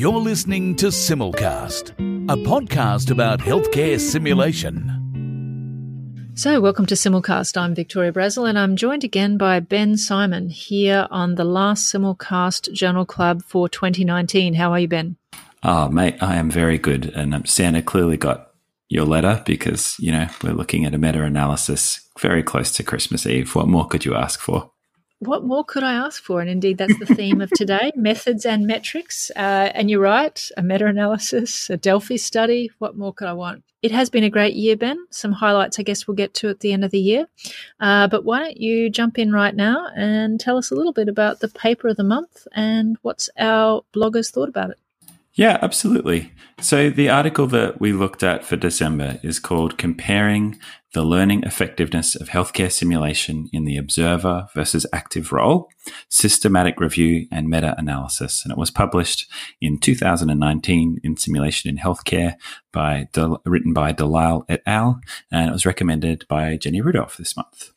You're listening to Simulcast, a podcast about healthcare simulation. So, welcome to Simulcast. I'm Victoria Brazil, and I'm joined again by Ben Symon here on the last Simulcast Journal Club for 2019. How are you, Ben? Oh, mate, I am very good. And um, Santa clearly got your letter because, you know, we're looking at a meta analysis very close to Christmas Eve. What more could you ask for? What more could I ask for? And indeed, that's the theme of today methods and metrics. Uh, and you're right, a meta analysis, a Delphi study. What more could I want? It has been a great year, Ben. Some highlights, I guess, we'll get to at the end of the year. Uh, but why don't you jump in right now and tell us a little bit about the paper of the month and what's our bloggers thought about it? Yeah, absolutely. So the article that we looked at for December is called Comparing the Learning Effectiveness of Healthcare Simulation in the Observer versus Active Role, Systematic Review and Meta Analysis. And it was published in 2019 in Simulation in Healthcare by, written by Delisle et al. And it was recommended by Jenny Rudolph this month.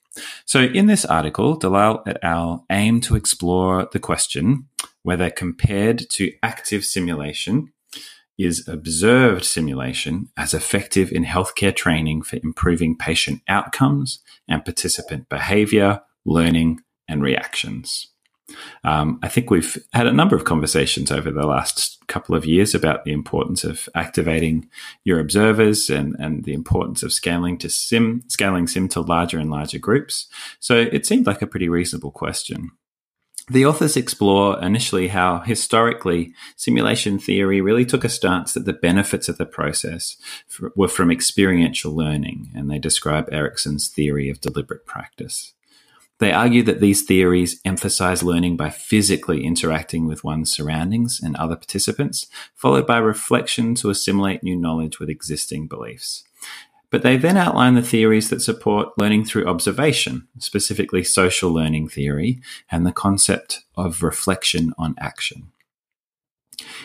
So in this article, Delisle et al. aim to explore the question whether compared to active simulation, is observed simulation as effective in healthcare training for improving patient outcomes and participant behavior, learning, and reactions. Um, I think we've had a number of conversations over the last couple of years about the importance of activating your observers and, and the importance of scaling to sim, scaling sim to larger and larger groups. So it seemed like a pretty reasonable question. The authors explore initially how historically simulation theory really took a stance that the benefits of the process were from experiential learning, and they describe Ericsson's theory of deliberate practice. They argue that these theories emphasize learning by physically interacting with one's surroundings and other participants, followed by reflection to assimilate new knowledge with existing beliefs. But they then outline the theories that support learning through observation, specifically social learning theory and the concept of reflection on action.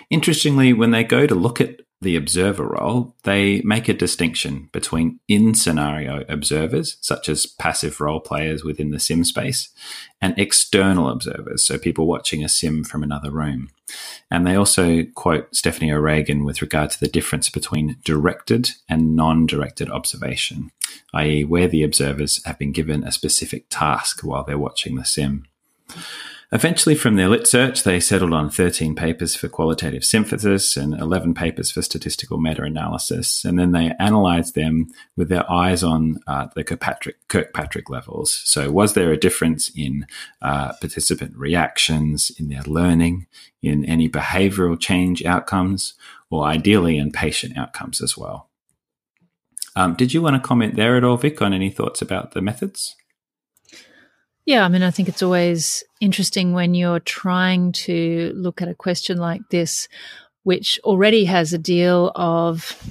Interestingly, when they go to look at the observer role, they make a distinction between in scenario observers, such as passive role players within the sim space, and external observers, so people watching a sim from another room. And they also quote Stephanie O'Regan with regard to the difference between directed and non directed observation, i.e., where the observers have been given a specific task while they're watching the sim. Eventually, from their lit search, they settled on 13 papers for qualitative synthesis and 11 papers for statistical meta analysis. And then they analyzed them with their eyes on uh, the Kirkpatrick, Kirkpatrick, levels. So, was there a difference in uh, participant reactions, in their learning, in any behavioral change outcomes, or ideally in patient outcomes as well? Um, did you want to comment there at all, Vic, on any thoughts about the methods? Yeah, I mean, I think it's always interesting when you're trying to look at a question like this, which already has a deal of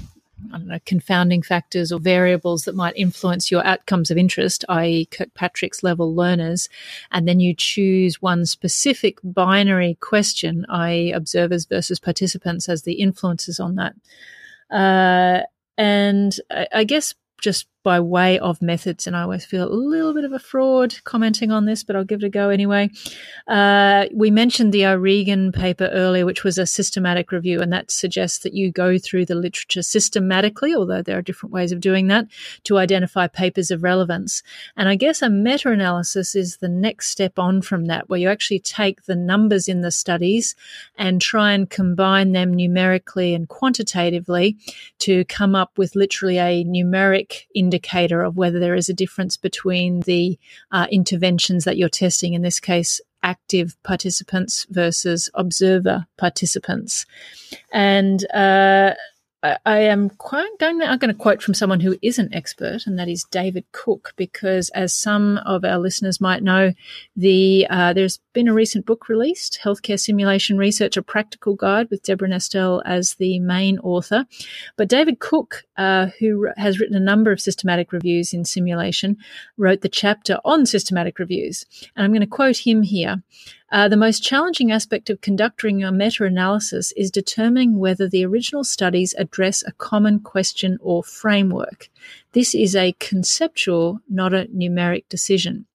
I don't know, confounding factors or variables that might influence your outcomes of interest, i.e., Kirkpatrick's level learners, and then you choose one specific binary question, i.e., observers versus participants, as the influences on that. Uh, and I, I guess just by way of methods. And I always feel a little bit of a fraud commenting on this, but I'll give it a go anyway. Uh, we mentioned the O'Regan paper earlier, which was a systematic review, and that suggests that you go through the literature systematically, although there are different ways of doing that, to identify papers of relevance. And I guess a meta analysis is the next step on from that, where you actually take the numbers in the studies and try and combine them numerically and quantitatively to come up with literally a numeric indicator indicator of whether there is a difference between the uh, interventions that you're testing, in this case, active participants versus observer participants. And uh, I, am quite going, I'm going to quote from someone who is an expert, and that is David Cook, because as some of our listeners might know, the uh, there's been a recent book released, Healthcare Simulation Research: A Practical Guide, with Debra Nestel as the main author. But David Cook, uh, who has written a number of systematic reviews in simulation, wrote the chapter on systematic reviews, and I'm going to quote him here. Uh, the most challenging aspect of conducting a meta analysis is determining whether the original studies address a common question or framework. This is a conceptual, not a numeric decision.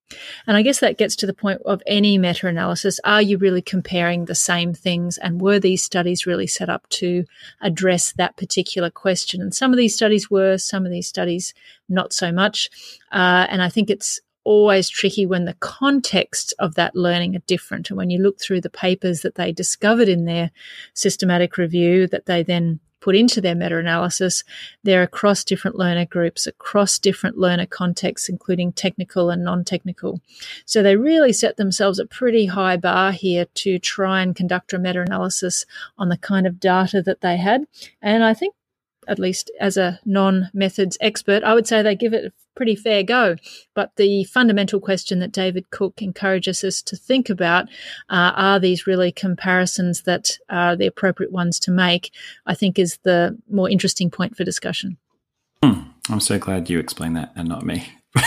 And I guess that gets to the point of any meta analysis. Are you really comparing the same things? And were these studies really set up to address that particular question? And some of these studies were, some of these studies not so much. Uh, and I think it's always tricky when the context of that learning are different. And when you look through the papers that they discovered in their systematic review that they then put into their meta analysis, they're across different learner groups, across different learner contexts, including technical and non technical. So they really set themselves a pretty high bar here to try and conduct a meta analysis on the kind of data that they had. And I think at least as a non methods expert, I would say they give it pretty fair go. But the fundamental question that David Cook encourages us to think about uh, are these really comparisons that are the appropriate ones to make, I think is the more interesting point for discussion. Hmm. I'm so glad you explained that and not me.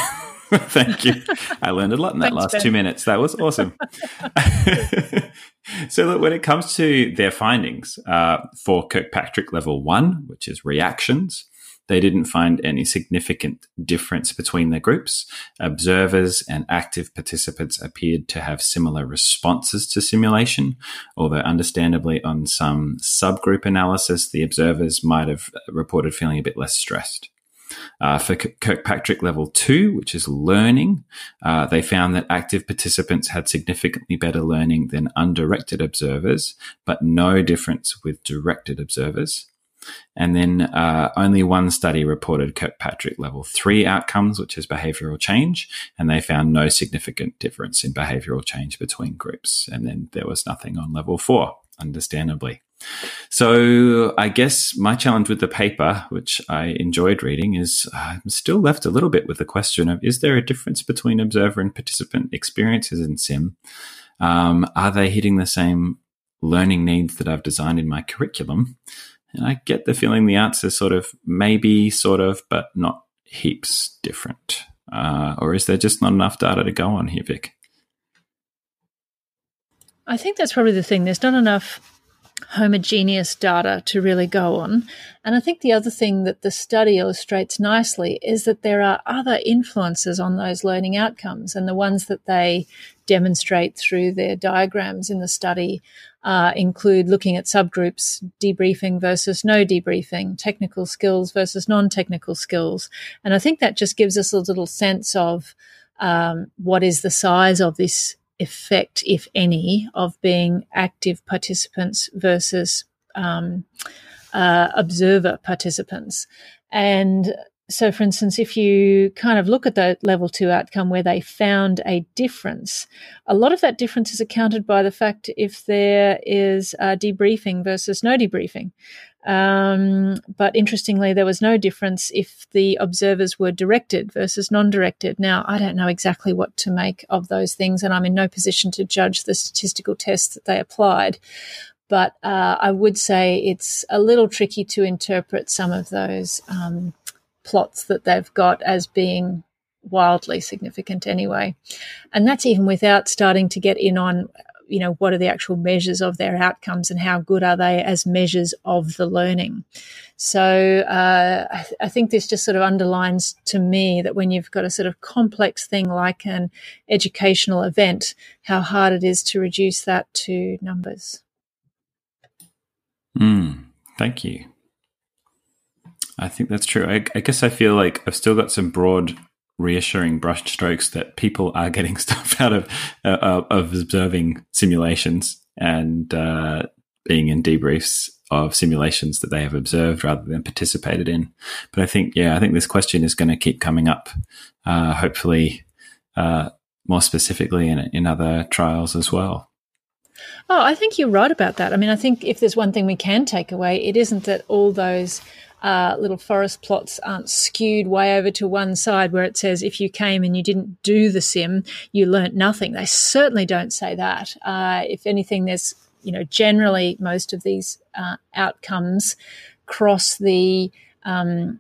Thank you. I learned a lot in that Thanks, last ben. two minutes. That was awesome. so, look, when it comes to their findings uh, for Kirkpatrick level one, which is reactions, they didn't find any significant difference between the groups. Observers and active participants appeared to have similar responses to simulation, although understandably on some subgroup analysis, the observers might have reported feeling a bit less stressed. Uh, for Kirkpatrick level two, which is learning, uh, they found that active participants had significantly better learning than undirected observers, but no difference with directed observers. And then uh, only one study reported Kirkpatrick level three outcomes, which is behavioral change, and they found no significant difference in behavioral change between groups. And then there was nothing on level four, understandably. So I guess my challenge with the paper, which I enjoyed reading, is I'm still left a little bit with the question of is there a difference between observer and participant experiences in sim? Um, are they hitting the same learning needs that I've designed in my curriculum? And I get the feeling the answer sort of maybe, sort of, but not heaps different. Uh, or is there just not enough data to go on here, Vic? I think that's probably the thing. There's not enough homogeneous data to really go on. And I think the other thing that the study illustrates nicely is that there are other influences on those learning outcomes, and the ones that they demonstrate through their diagrams in the study uh, include looking at subgroups, debriefing versus no debriefing, technical skills versus non technical skills. And I think that just gives us a little sense of um, what is the size of this effect, if any, of being active participants versus um, uh, observer participants. And so, for instance, if you kind of look at the level two outcome where they found a difference, a lot of that difference is accounted by the fact if there is debriefing versus no debriefing. Um, but interestingly, there was no difference if the observers were directed versus non directed. Now, I don't know exactly what to make of those things, and I'm in no position to judge the statistical tests that they applied. But uh, I would say it's a little tricky to interpret some of those. Um, plots that they've got as being wildly significant anyway. And that's even without starting to get in on, you know, what are the actual measures of their outcomes and how good are they as measures of the learning. So uh, I, th- I, think this just sort of underlines to me that when you've got a sort of complex thing like an educational event, how hard it is to reduce that to numbers. Mm, thank you. I think that's true. I, I, guess I feel like I've still got some broad, reassuring brushstrokes that people are getting stuff out of uh, of observing simulations and uh, being in debriefs of simulations that they have observed rather than participated in. But I think, yeah, I think this question is going to keep coming up. Uh, hopefully, uh, more specifically in in other trials as well. Oh, I think you're right about that. I mean, I think if there's one thing we can take away, it isn't that all those uh, little forest plots aren't skewed way over to one side where it says if you came and you didn't do the sim, you learnt nothing. They certainly don't say that. Uh, if anything, there's, you know, generally most of these uh, outcomes cross the um,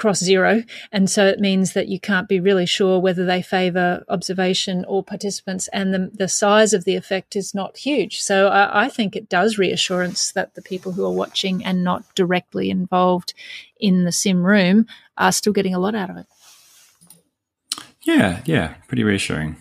cross zero. And so it means that you can't be really sure whether they favor observation or participants. And the, the size of the effect is not huge. So I, I think it does reassurance that the people who are watching and not directly involved in the sim room are still getting a lot out of it. Yeah, yeah, pretty reassuring.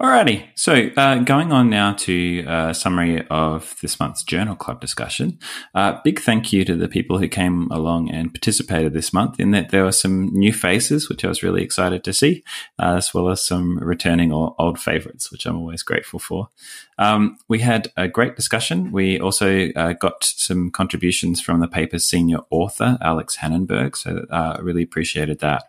Alrighty, so uh, going on now to a uh, summary of this month's Journal Club discussion. Uh, big thank you to the people who came along and participated this month. In that there were some new faces, which I was really excited to see, uh, as well as some returning or old favourites, which I'm always grateful for. Um, we had a great discussion. We also uh, got some contributions from the paper's senior author, Alex Hannenberg, so uh, I really appreciated that.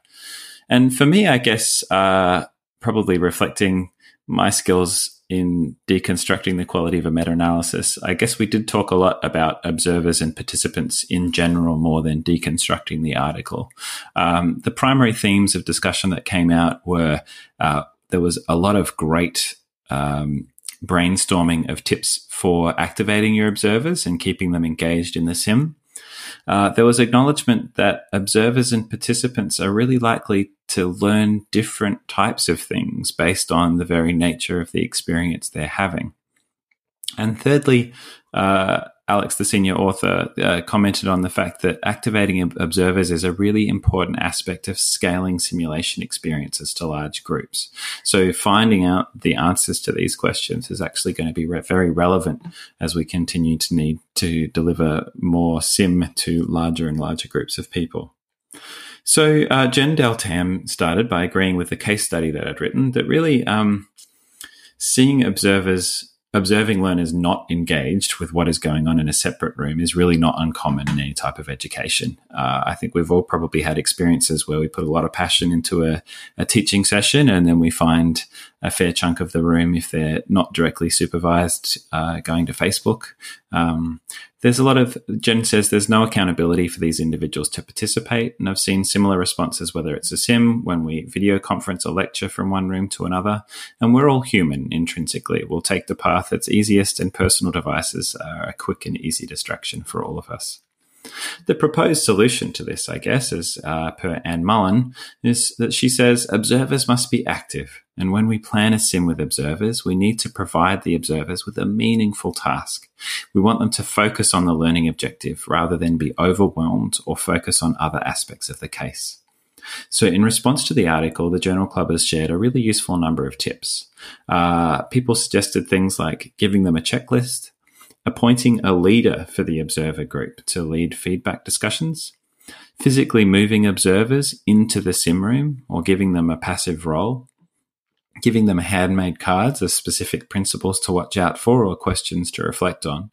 And for me, I guess probably reflecting my skills in deconstructing the quality of a meta analysis, I guess we did talk a lot about observers and participants in general more than deconstructing the article. Um, the primary themes of discussion that came out were uh, there was a lot of great um, brainstorming of tips for activating your observers and keeping them engaged in the sim. Uh, there was acknowledgement that observers and participants are really likely to learn different types of things based on the very nature of the experience they're having. And thirdly, uh, Alex, the senior author, uh, commented on the fact that activating observers is a really important aspect of scaling simulation experiences to large groups. So, finding out the answers to these questions is actually going to be re- very relevant as we continue to need to deliver more sim to larger and larger groups of people. So, uh, Jen Del Tam started by agreeing with the case study that I'd written that really um, seeing observers observing learners not engaged with what is going on in a separate room is really not uncommon in any type of education. Uh, I think we've all probably had experiences where we put a lot of passion into a, a, teaching session and then we find a fair chunk of the room, if they're not directly supervised, uh, going to Facebook. Um, there's a lot of Jen says there's no accountability for these individuals to participate, and I've seen similar responses whether it's a sim when we video conference or lecture from one room to another, and we're all human intrinsically. We'll take the path that's easiest, and personal devices are a quick and easy distraction for all of us. The proposed solution to this, I guess, is uh, per Anne Mullen, is that she says observers must be active. And when we plan a sim with observers, we need to provide the observers with a meaningful task. We want them to focus on the learning objective rather than be overwhelmed or focus on other aspects of the case. So, in response to the article, the Journal Club has shared a really useful number of tips. Uh, people suggested things like giving them a checklist, appointing a leader for the observer group to lead feedback discussions, physically moving observers into the sim room or giving them a passive role, giving them handmade cards as specific principles to watch out for or questions to reflect on,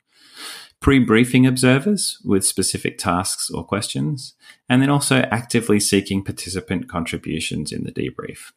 pre briefing observers with specific tasks or questions, and then also actively seeking participant contributions in the debrief.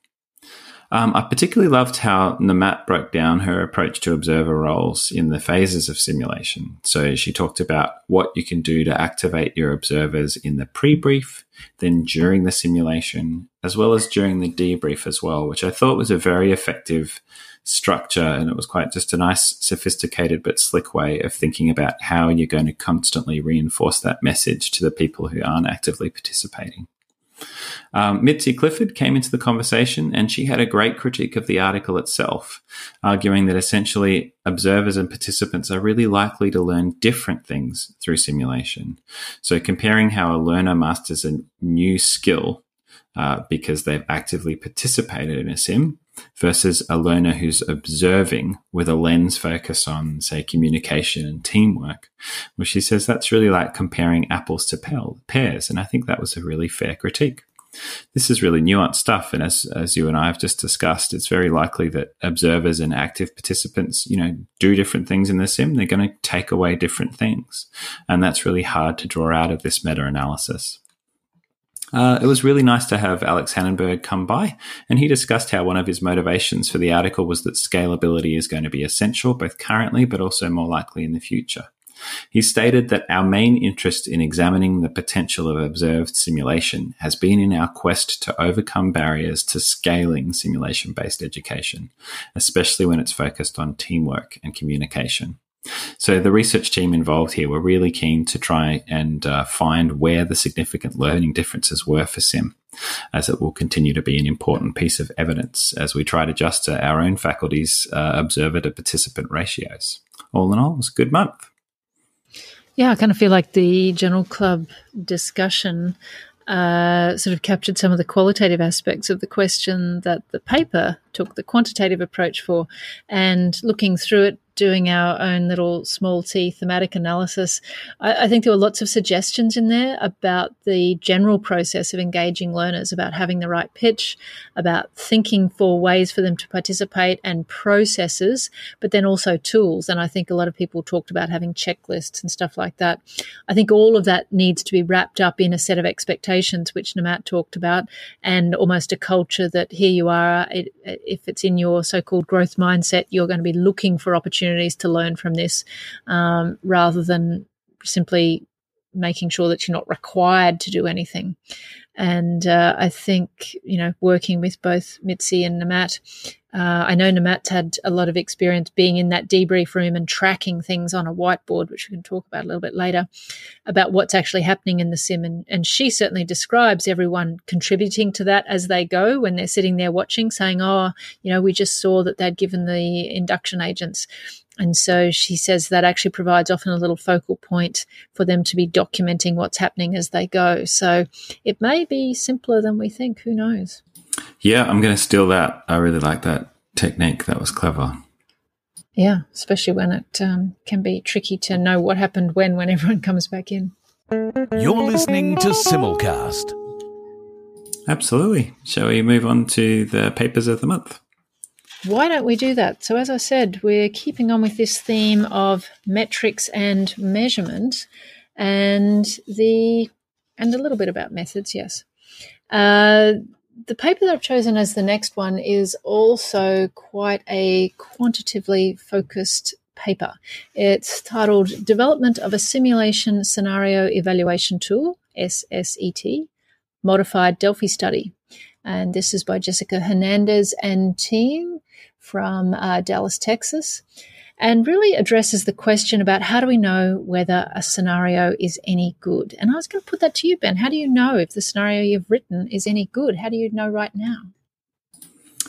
Um, I particularly loved how Nemat broke down her approach to observer roles in the phases of simulation. So she talked about what you can do to activate your observers in the pre brief, then during the simulation, as well as during the debrief as well, which I thought was a very effective structure. And it was quite just a nice, sophisticated, but slick way of thinking about how you're going to constantly reinforce that message to the people who aren't actively participating. Um, Mitzi Clifford came into the conversation and she had a great critique of the article itself, arguing that essentially observers and participants are really likely to learn different things through simulation. So, comparing how a learner masters a new skill uh, because they've actively participated in a sim versus a learner who's observing with a lens focus on, say, communication and teamwork. Well, she says that's really like comparing apples to pears. And I think that was a really fair critique. This is really nuanced stuff, and as as you and I have just discussed, it's very likely that observers and active participants, you know, do different things in the sim. They're going to take away different things, and that's really hard to draw out of this meta analysis. Uh, it was really nice to have Alex Hannenberg come by, and he discussed how one of his motivations for the article was that scalability is going to be essential, both currently but also more likely in the future. He stated that our main interest in examining the potential of observed simulation has been in our quest to overcome barriers to scaling simulation based education, especially when it's focused on teamwork and communication. So the research team involved here were really keen to try and uh, find where the significant learning differences were for SIM, as it will continue to be an important piece of evidence as we try to adjust to our own faculty's uh, observer to participant ratios. All in all, it was a good month. Yeah, I kind of feel like the Journal Club discussion uh, sort of captured some of the qualitative aspects of the question that the paper took the quantitative approach for. And looking through it, doing our own little small t thematic analysis, I, I, think there were lots of suggestions in there about the general process of engaging learners, about having the right pitch, about thinking for ways for them to participate and processes, but then also tools. And I think a lot of people talked about having checklists and stuff like that. I think all of that needs to be wrapped up in a set of expectations, which Nemat talked about, and almost a culture that here you are, it, if it's in your so called growth mindset, you're going to be looking for opportunities opportunities to learn from this um, rather than simply making sure that you're not required to do anything. And uh, I think, you know, working with both Mitzi and Nemat, uh, I know Nemat's had a lot of experience being in that debrief room and tracking things on a whiteboard, which we can talk about a little bit later, about what's actually happening in the sim. And, and she certainly describes everyone contributing to that as they go when they're sitting there watching, saying, oh, you know, we just saw that they'd given the induction agents and so she says that actually provides often a little focal point for them to be documenting what's happening as they go. So it may be simpler than we think. Who knows? Yeah, I'm going to steal that. I really like that technique. That was clever. Yeah, especially when it um, can be tricky to know what happened when when everyone comes back in. You're listening to Simulcast. Absolutely. Shall we move on to the papers of the month? Why don't we do that? So, as I said, we're keeping on with this theme of metrics and measurement, and the and a little bit about methods. Yes, uh, the paper that I've chosen as the next one is also quite a quantitatively focused paper. It's titled "Development of a Simulation Scenario Evaluation Tool (SSET) Modified Delphi Study." And this is by Jessica Hernandez and team from uh, Dallas, Texas, and really addresses the question about how do we know whether a scenario is any good? And I was going to put that to you, Ben. How do you know if the scenario you've written is any good? How do you know right now?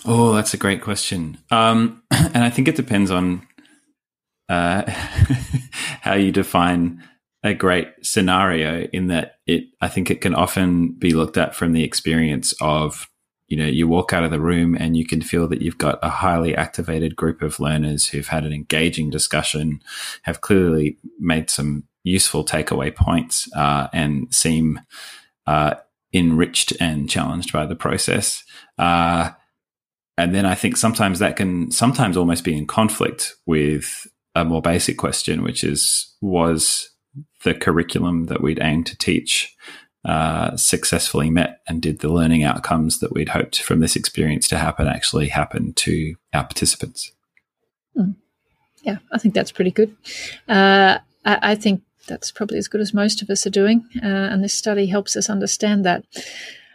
Oh, that's a great question. Um, and I think it depends on uh, how you define a great scenario in that it I think it can often be looked at from the experience of you know, you walk out of the room and you can feel that you've got a highly activated group of learners who've had an engaging discussion, have clearly made some useful takeaway points, uh, and seem uh, enriched and challenged by the process. Uh, and then I think sometimes that can sometimes almost be in conflict with a more basic question, which is was the curriculum that we'd aim to teach uh, successfully met and did the learning outcomes that we'd hoped from this experience to happen actually happen to our participants. Hmm. Yeah, I think that's pretty good. Uh, I, I, think that's probably as good as most of us are doing, uh, and this study helps us understand that.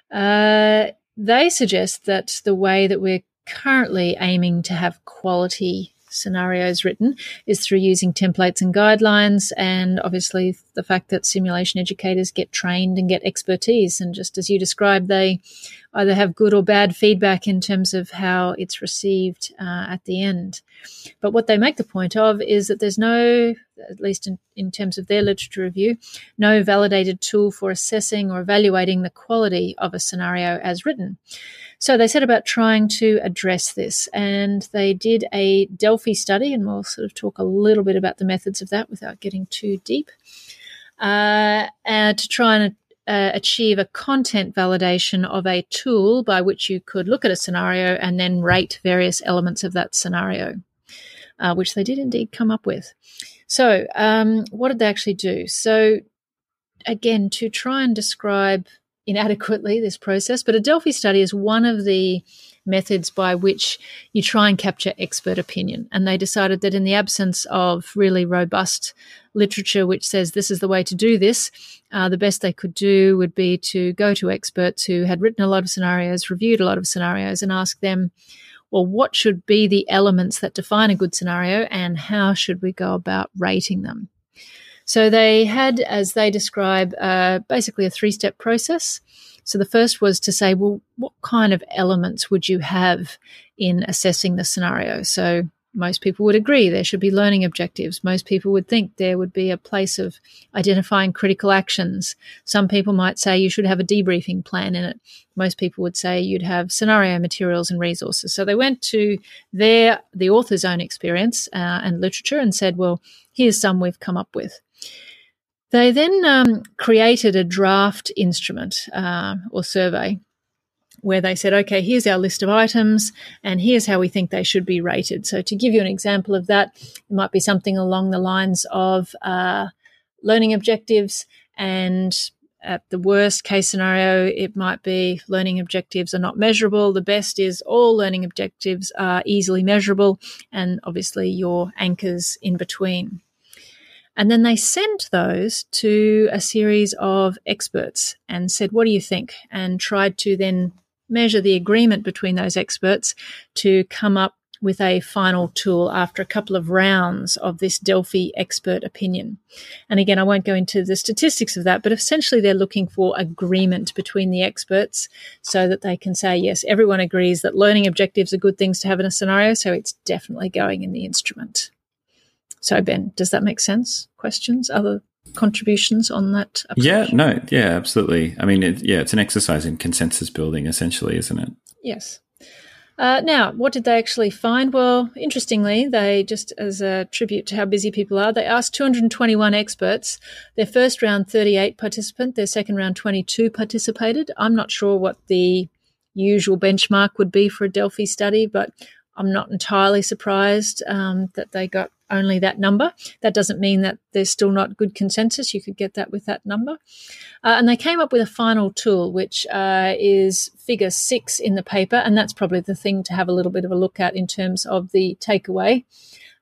Uh, they suggest that the way that we're currently aiming to have quality scenarios written is through using templates and guidelines, and obviously the fact that simulation educators get trained and get expertise. And just as you described, they either have good or bad feedback in terms of how it's received uh, at the end. But what they make the point of is that there's no, at least in, in terms of their literature review, no validated tool for assessing or evaluating the quality of a scenario as written. So they set about trying to address this, and they did a Delphi study, and we'll sort of talk a little bit about the methods of that without getting too deep, uh, and to try and uh, achieve a content validation of a tool by which you could look at a scenario and then rate various elements of that scenario, uh, which they did indeed come up with. So, um, what did they actually do? So, again, to try and describe inadequately this process, but a Delphi study is one of the methods by which you try and capture expert opinion. And they decided that in the absence of really robust literature which says this is the way to do this, uh, the best they could do would be to go to experts who had written a lot of scenarios, reviewed a lot of scenarios, and ask them, well, what should be the elements that define a good scenario and how should we go about rating them? So they had, as they describe, uh, basically a three step process. So the first was to say, well, what kind of elements would you have in assessing the scenario? So most people would agree there should be learning objectives. Most people would think there would be a place of identifying critical actions. Some people might say you should have a debriefing plan in it. Most people would say you'd have scenario materials and resources. So they went to their the author's own experience uh, and literature and said, well, here's some we've come up with. They then um, created a draft instrument uh, or survey where they said, okay, here's our list of items and here's how we think they should be rated. So, to give you an example of that, it might be something along the lines of uh, learning objectives and at the worst case scenario, it might be learning objectives are not measurable. The best is all learning objectives are easily measurable, and obviously your anchors in between. And then they sent those to a series of experts and said, What do you think? And tried to then measure the agreement between those experts to come up with a final tool after a couple of rounds of this Delphi expert opinion. And again, I won't go into the statistics of that, but essentially they're looking for agreement between the experts so that they can say, yes, everyone agrees that learning objectives are good things to have in a scenario, so it's definitely going in the instrument. So, Ben, does that make sense? Questions? Other contributions on that? Approach? Yeah, no, yeah, absolutely. I mean, it, yeah, it's an exercise in consensus building, essentially, isn't it? Yes. Uh, now, what did they actually find? Well, interestingly, they just as a tribute to how busy people are, they asked 221 experts. Their first round, 38 participant. Their second round, 22 participated. I'm not sure what the usual benchmark would be for a Delphi study, but I'm not entirely surprised um, that they got only that number. That doesn't mean that there's still not good consensus. You could get that with that number. Uh, and they came up with a final tool, which uh, is figure six in the paper. And that's probably the thing to have a little bit of a look at in terms of the takeaway.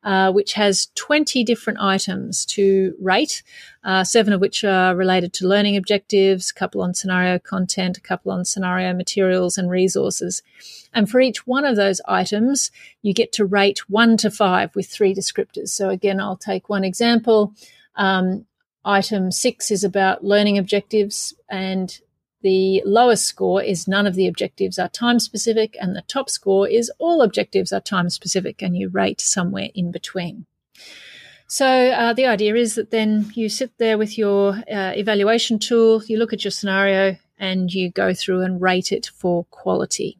Uh, which has 20 different items to rate, uh, seven of which are related to learning objectives, a couple on scenario content, a couple on scenario materials and resources. And for each one of those items, you get to rate one to five with three descriptors. So again, I'll take one example. Um, item six is about learning objectives and the lowest score is none of the objectives are time specific, and the top score is all objectives are time specific, and you rate somewhere in between. So uh, the idea is that then you sit there with your uh, evaluation tool, you look at your scenario, and you go through and rate it for quality.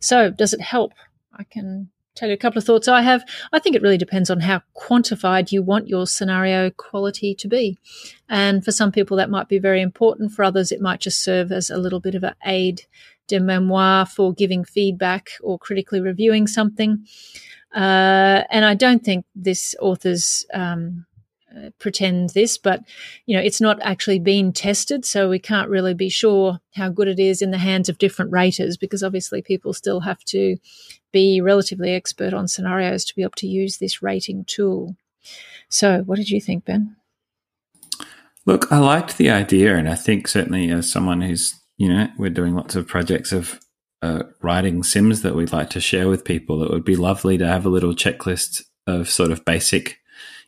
So does it help? I can tell you a couple of thoughts I have. I think it really depends on how quantified you want your scenario quality to be. And for some people, that might be very important. For others, it might just serve as a little bit of an aid de memoire for giving feedback or critically reviewing something. Uh, and I don't think this author's um, pretend this, but you know, it's not actually been tested, so we can't really be sure how good it is in the hands of different raters because obviously people still have to be relatively expert on scenarios to be able to use this rating tool. So, what did you think, Ben? Look, I liked the idea, and I think certainly as someone who's you know we're doing lots of projects of uh, writing sims that we'd like to share with people. It would be lovely to have a little checklist of sort of basic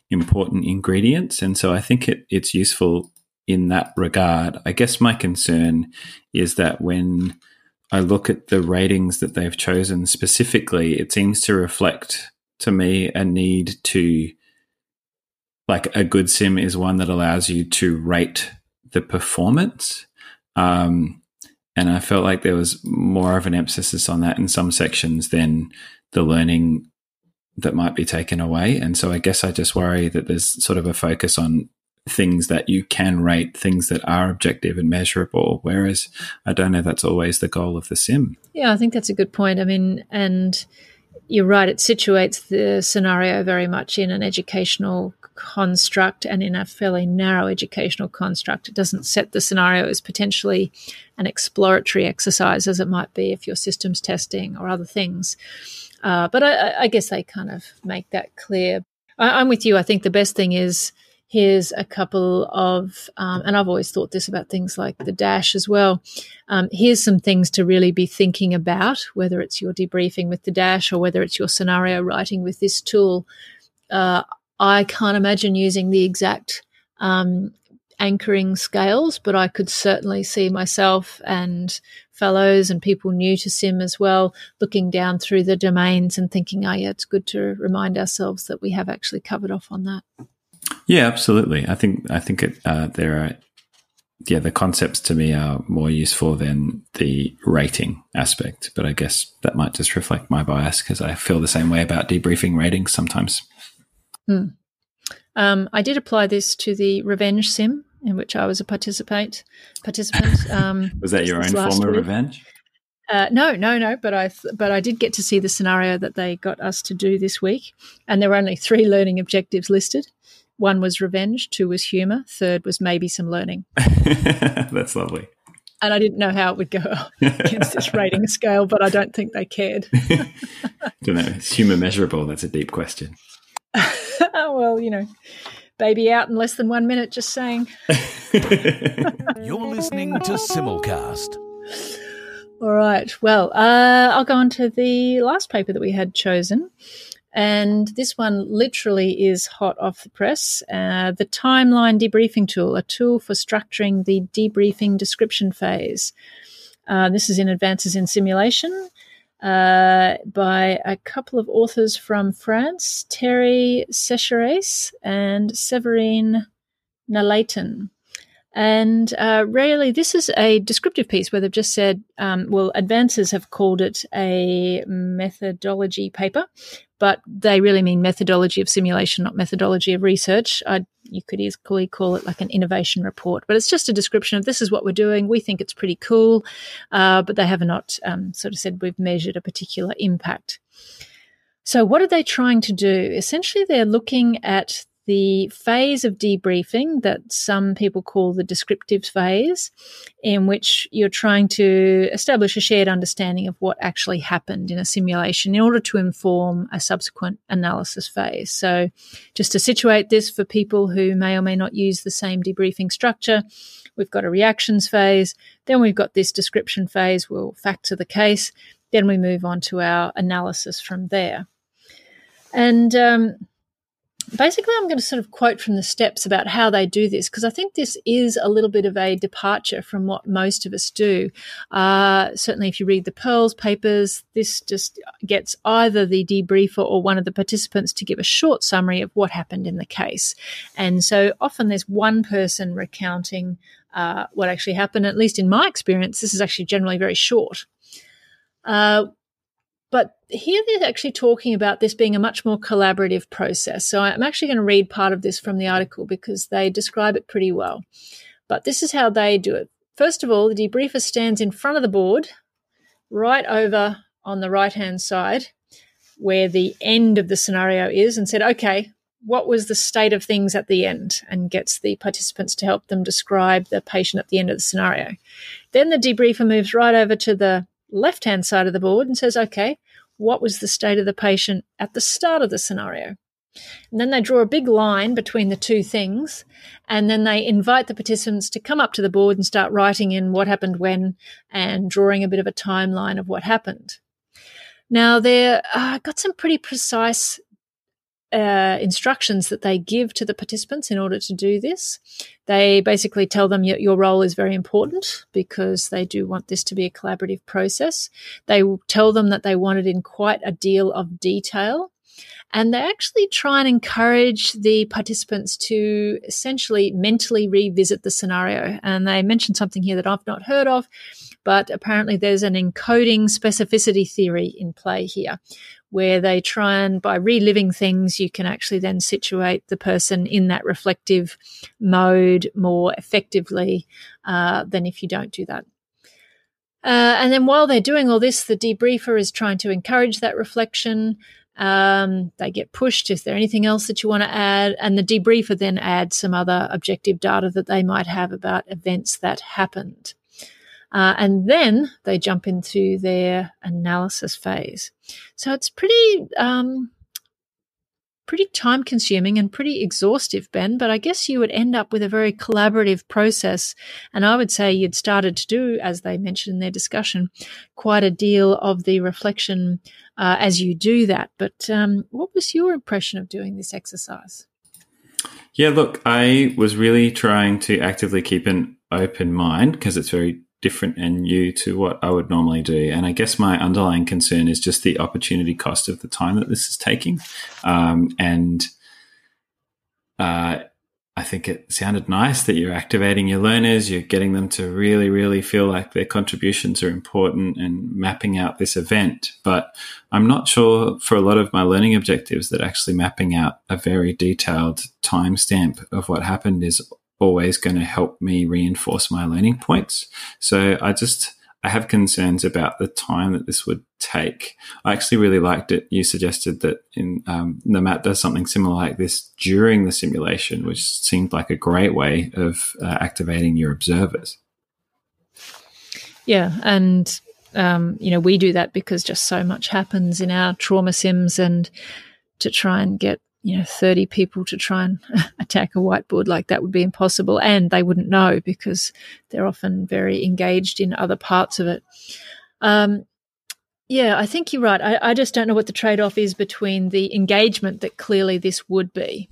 important ingredients. And so I think it, it's useful in that regard. I guess my concern is that when I look at the ratings that they've chosen specifically, it seems to reflect to me a need to, like, a good sim is one that allows you to rate the performance. Um, and I felt like there was more of an emphasis on that in some sections than the learning that might be taken away. And so I guess I just worry that there's sort of a focus on things that you can rate, things that are objective and measurable, whereas I don't know that's always the goal of the sim. Yeah, I think that's a good point. I mean, and you're right, it situates the scenario very much in an educational construct and in a fairly narrow educational construct. It doesn't set the scenario as potentially an exploratory exercise as it might be if you're systems testing or other things. Uh, but I, I, guess they kind of make that clear. I, am with you. I think the best thing is here's a couple of, um, and I've always thought this about things like the dash as well. Um, here's some things to really be thinking about, whether it's your debriefing with the dash or whether it's your scenario writing with this tool. Uh, I can't imagine using the exact um, anchoring scales, but I could certainly see myself and fellows and people new to sim as well looking down through the domains and thinking, oh, yeah, it's good to remind ourselves that we have actually covered off on that. Yeah, absolutely. I think I think it, uh, there are yeah the concepts to me are more useful than the rating aspect, but I guess that might just reflect my bias because I feel the same way about debriefing ratings sometimes. Hmm. Um, I did apply this to the revenge sim in which I was a participate participant. Um, was that your own form of revenge? Uh, no, no, no. But I, th- but I did get to see the scenario that they got us to do this week, and there were only three learning objectives listed. One was revenge, two was humor, third was maybe some learning. That's lovely. And I didn't know how it would go against this rating scale, but I don't think they cared. don't know. Is humor measurable? That's a deep question. well, you know, baby out in less than one minute, just saying. You're listening to Simulcast. All right. Well, uh, I'll go on to the last paper that we had chosen. And this one literally is hot off the press. Uh, the Timeline Debriefing Tool, a tool for structuring the debriefing description phase. Uh, this is in Advances in Simulation uh, by a couple of authors from France, Terry Secheresse and Séverine Nonglaton. And uh, really, this is a descriptive piece where they've just said, um, well, advances have called it a methodology paper, but they really mean methodology of simulation, not methodology of research. I, you could easily call it like an innovation report, but it's just a description of this is what we're doing. We think it's pretty cool, uh, but they have not um, sort of said we've measured a particular impact. So, what are they trying to do? Essentially, they're looking at the phase of debriefing that some people call the descriptive phase, in which you're trying to establish a shared understanding of what actually happened in a simulation in order to inform a subsequent analysis phase. So, just to situate this for people who may or may not use the same debriefing structure, we've got a reactions phase, then we've got this description phase, we'll factor the case, then we move on to our analysis from there. And um, basically, I'm going to sort of quote from the steps about how they do this because I think this is a little bit of a departure from what most of us do. Uh, certainly, if you read the Pearls papers, this just gets either the debriefer or one of the participants to give a short summary of what happened in the case. And so often there's one person recounting uh, what actually happened. At least in my experience, this is actually generally very short. Uh, but here they're actually talking about this being a much more collaborative process. So I'm actually going to read part of this from the article because they describe it pretty well. But this is how they do it. First of all, the debriefer stands in front of the board, right over on the right hand side, where the end of the scenario is, and said, okay, what was the state of things at the end? And gets the participants to help them describe the patient at the end of the scenario. Then the debriefer moves right over to the left hand side of the board and says, okay, what was the state of the patient at the start of the scenario? And then they draw a big line between the two things, and then they invite the participants to come up to the board and start writing in what happened when and drawing a bit of a timeline of what happened. Now, they've uh, got some pretty precise uh, instructions that they give to the participants in order to do this. They basically tell them your, role is very important because they do want this to be a collaborative process. They tell them that they want it in quite a deal of detail. And they actually try and encourage the participants to essentially mentally revisit the scenario. And they mention something here that I've not heard of, but apparently there's an encoding specificity theory in play here, where they try and by reliving things, you can actually then situate the person in that reflective mode more effectively uh, than if you don't do that. Uh, and then while they're doing all this, the debriefer is trying to encourage that reflection. Um, they get pushed. Is there anything else that you want to add? And the debriefer then adds some other objective data that they might have about events that happened. Uh, and then they jump into their analysis phase. So it's pretty, um, pretty time consuming and pretty exhaustive, Ben. But I guess you would end up with a very collaborative process. And I would say you'd started to do, as they mentioned in their discussion, quite a deal of the reflection uh, as you do that. But um, what was your impression of doing this exercise? Yeah, look, I was really trying to actively keep an open mind because it's very different and new to what I would normally do. And I guess my underlying concern is just the opportunity cost of the time that this is taking. Um, and uh, I think it sounded nice that you're activating your learners, you're getting them to really, really feel like their contributions are important and mapping out this event. But I'm not sure for a lot of my learning objectives that actually mapping out a very detailed timestamp of what happened is always going to help me reinforce my learning points. So I just, I have concerns about the time that this would take. I actually really liked it. You suggested that in um, does something similar like this during the simulation, which seemed like a great way of uh, activating your observers. Yeah, and um, you know we do that because just so much happens in our trauma sims, and to try and get you know 30 people to try and attack a whiteboard like that would be impossible and they wouldn't know because they're often very engaged in other parts of it. Um, yeah i think you're right. I, I, just don't know what the trade-off is between the engagement that clearly this would be.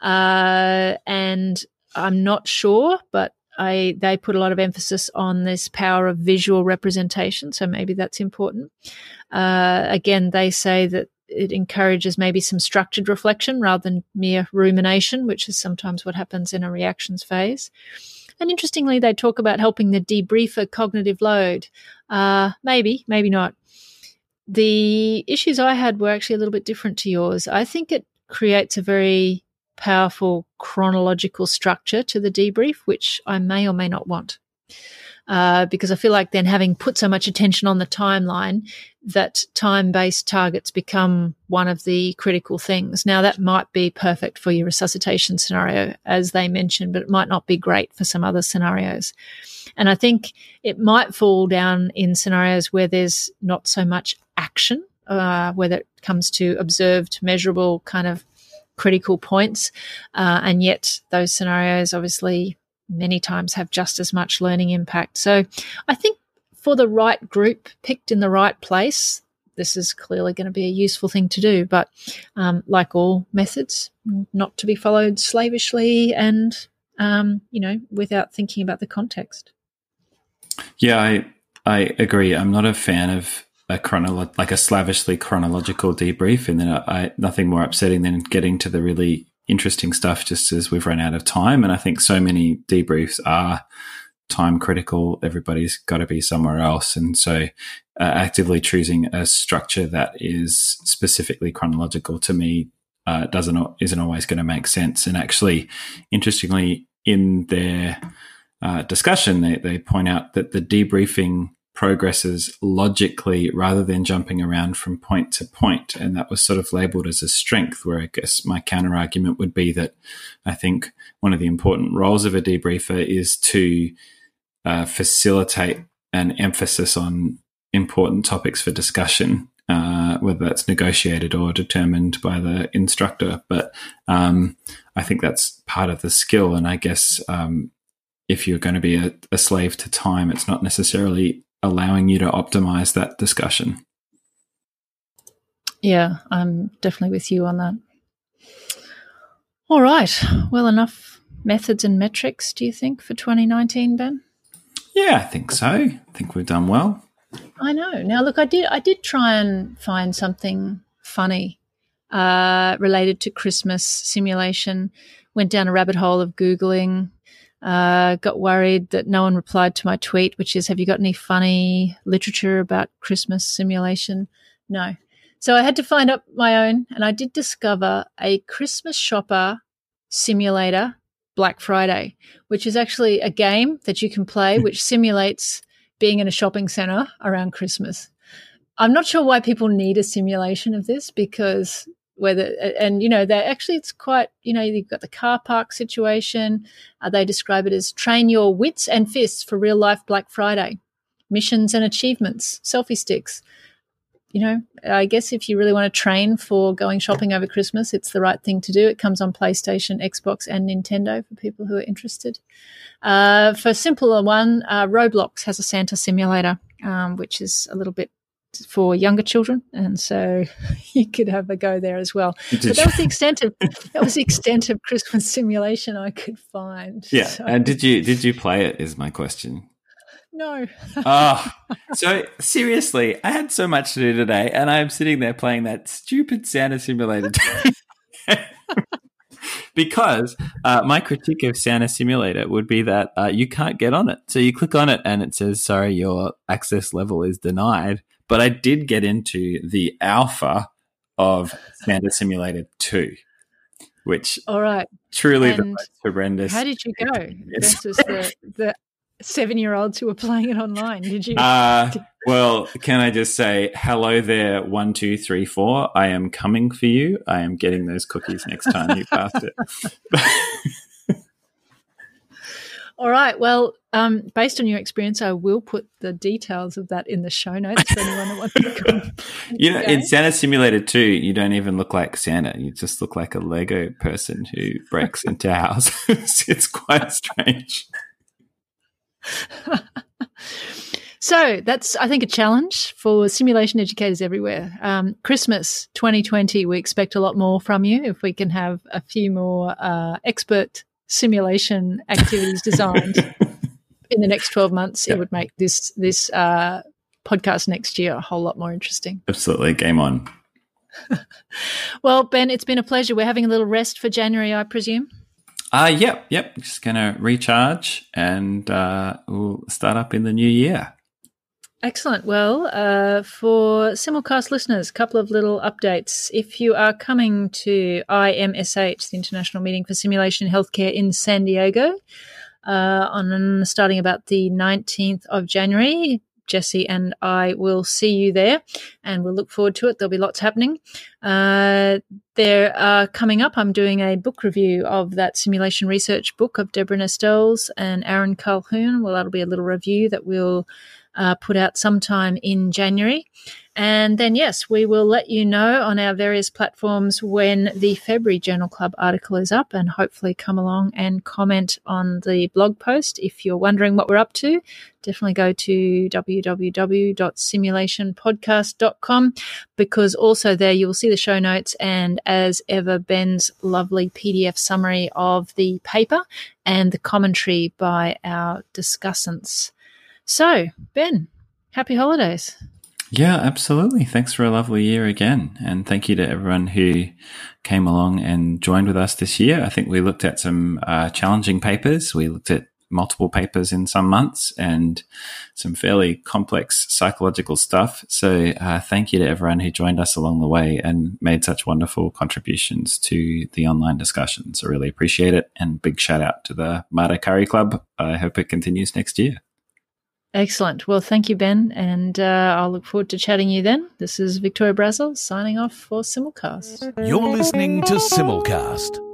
Uh, and i'm not sure but I, they put a lot of emphasis on this power of visual representation, so maybe that's important. Uh, again, they say that it encourages maybe some structured reflection rather than mere rumination, which is sometimes what happens in a reactions phase. And interestingly, they talk about helping the debriefer cognitive load. Uh, maybe, maybe not. The issues I had were actually a little bit different to yours. I think it creates a very powerful chronological structure to the debrief, which I may or may not want. Uh, because I feel like then having put so much attention on the timeline, that time based targets become one of the critical things. Now, that might be perfect for your resuscitation scenario, as they mentioned, but it might not be great for some other scenarios. And I think it might fall down in scenarios where there's not so much action, uh, whether it comes to observed, measurable kind of critical points. Uh, and yet, those scenarios obviously many times have just as much learning impact. So I think for the right group picked in the right place, this is clearly going to be a useful thing to do. But um, like all methods, not to be followed slavishly and, um, you know, without thinking about the context. Yeah, I, I agree. I'm not a fan of a chronolo- like a slavishly chronological debrief, and then I, I, nothing more upsetting than getting to the really interesting stuff just as we've run out of time. And I think so many debriefs are time critical. Everybody's got to be somewhere else. And so uh, actively choosing a structure that is specifically chronological to me uh, doesn't isn't always going to make sense. And actually, interestingly, in their uh, discussion, they, they point out that the debriefing progresses logically rather than jumping around from point to point. And that was sort of labeled as a strength, where I guess my counter argument would be that I think one of the important roles of a debriefer is to uh, facilitate an emphasis on important topics for discussion. Uh, whether that's negotiated or determined by the instructor, but um, I think that's part of the skill. And I guess um, if you're going to be a, a slave to time, it's not necessarily allowing you to optimize that discussion. Yeah, I'm definitely with you on that. All right. Well, enough methods and metrics, do you think, for 2019, Ben? Yeah, I think so. I think we've done well. I know. Now, look, I did. I did try and find something funny uh, related to Christmas simulation. Went down a rabbit hole of googling uh, got worried that no one replied to my tweet, which is, Have you got any funny literature about Christmas simulation? No. So I had to find up my own, and I did discover a Christmas shopper simulator Black Friday, which is actually a game that you can play which simulates being in a shopping center around Christmas. I'm not sure why people need a simulation of this because whether and you know they actually it's quite you know you've got the car park situation. Uh, they describe it as train your wits and fists for real life black friday missions and achievements selfie sticks. You know i guess if you really want to train for going shopping over christmas it's the right thing to do. It comes on playstation xbox and nintendo for people who are interested. Uh, for simpler one uh, roblox has a santa simulator um, which is a little bit for younger children, and so you could have a go there as well. But that was the extent of that was the extent of Christmas simulation I could find. Yeah, so. and did you did you play it? Is my question. No. oh, so seriously, I had so much to do today, and I'm sitting there playing that stupid Santa Simulator. because uh, my critique of Santa Simulator would be that uh, you can't get on it. So you click on it and it says, sorry, your access level is denied. But I did get into the alpha of Santa Simulator 2, which all right, truly and the most horrendous. How did you go versus the, the seven year olds who were playing it online? Did you? Uh, well, can I just say, hello there, one, two, three, four. I am coming for you. I am getting those cookies next time you pass it. All right. Well, um, based on your experience, I will put the details of that in the show notes for anyone that wants to come. you know, in Santa Simulator 2, you don't even look like Santa. You just look like a Lego person who breaks into houses. it's quite strange. so that's, I think, a challenge for simulation educators everywhere. Um, Christmas 2020, we expect a lot more from you if we can have a few more uh, expert simulation activities designed in the next 12 months, it would make this, this uh, podcast next year a whole lot more interesting. Absolutely. Game on. well, Ben, it's been a pleasure. We're having a little rest for January, I presume. Uh, yep, yep. Just going to recharge and uh, we'll start up in the new year. Excellent. Well, uh, for simulcast listeners, a couple of little updates. If you are coming to IMSH, the International Meeting for Simulation Healthcare in San Diego, uh, on starting about the 19th of January, Jesse and I will see you there and we'll look forward to it. There'll be lots happening. Uh, there are coming up, I'm doing a book review of that simulation research book of Deborah Nestel's and Aaron Calhoun. Well, that'll be a little review that we'll uh, put out sometime in January. And then, yes, we will let you know on our various platforms when the February Journal Club article is up and hopefully come along and comment on the blog post. If you're wondering what we're up to, definitely go to www.simulationpodcast.com because also there you will see the show notes and as ever, Ben's lovely PDF summary of the paper and the commentary by our discussants. So, Ben, happy holidays. Yeah, absolutely. Thanks for a lovely year again. And thank you to everyone who came along and joined with us this year. I think we looked at some uh, challenging papers. We looked at multiple papers in some months and some fairly complex psychological stuff. So, uh, thank you to everyone who joined us along the way and made such wonderful contributions to the online discussions. I really appreciate it. And big shout out to the Mata Curry Club. I hope it continues next year. Excellent. Well, thank you, Ben, and uh, I'll look forward to chatting you then. This is Victoria Brazil signing off for Simulcast. You're listening to Simulcast.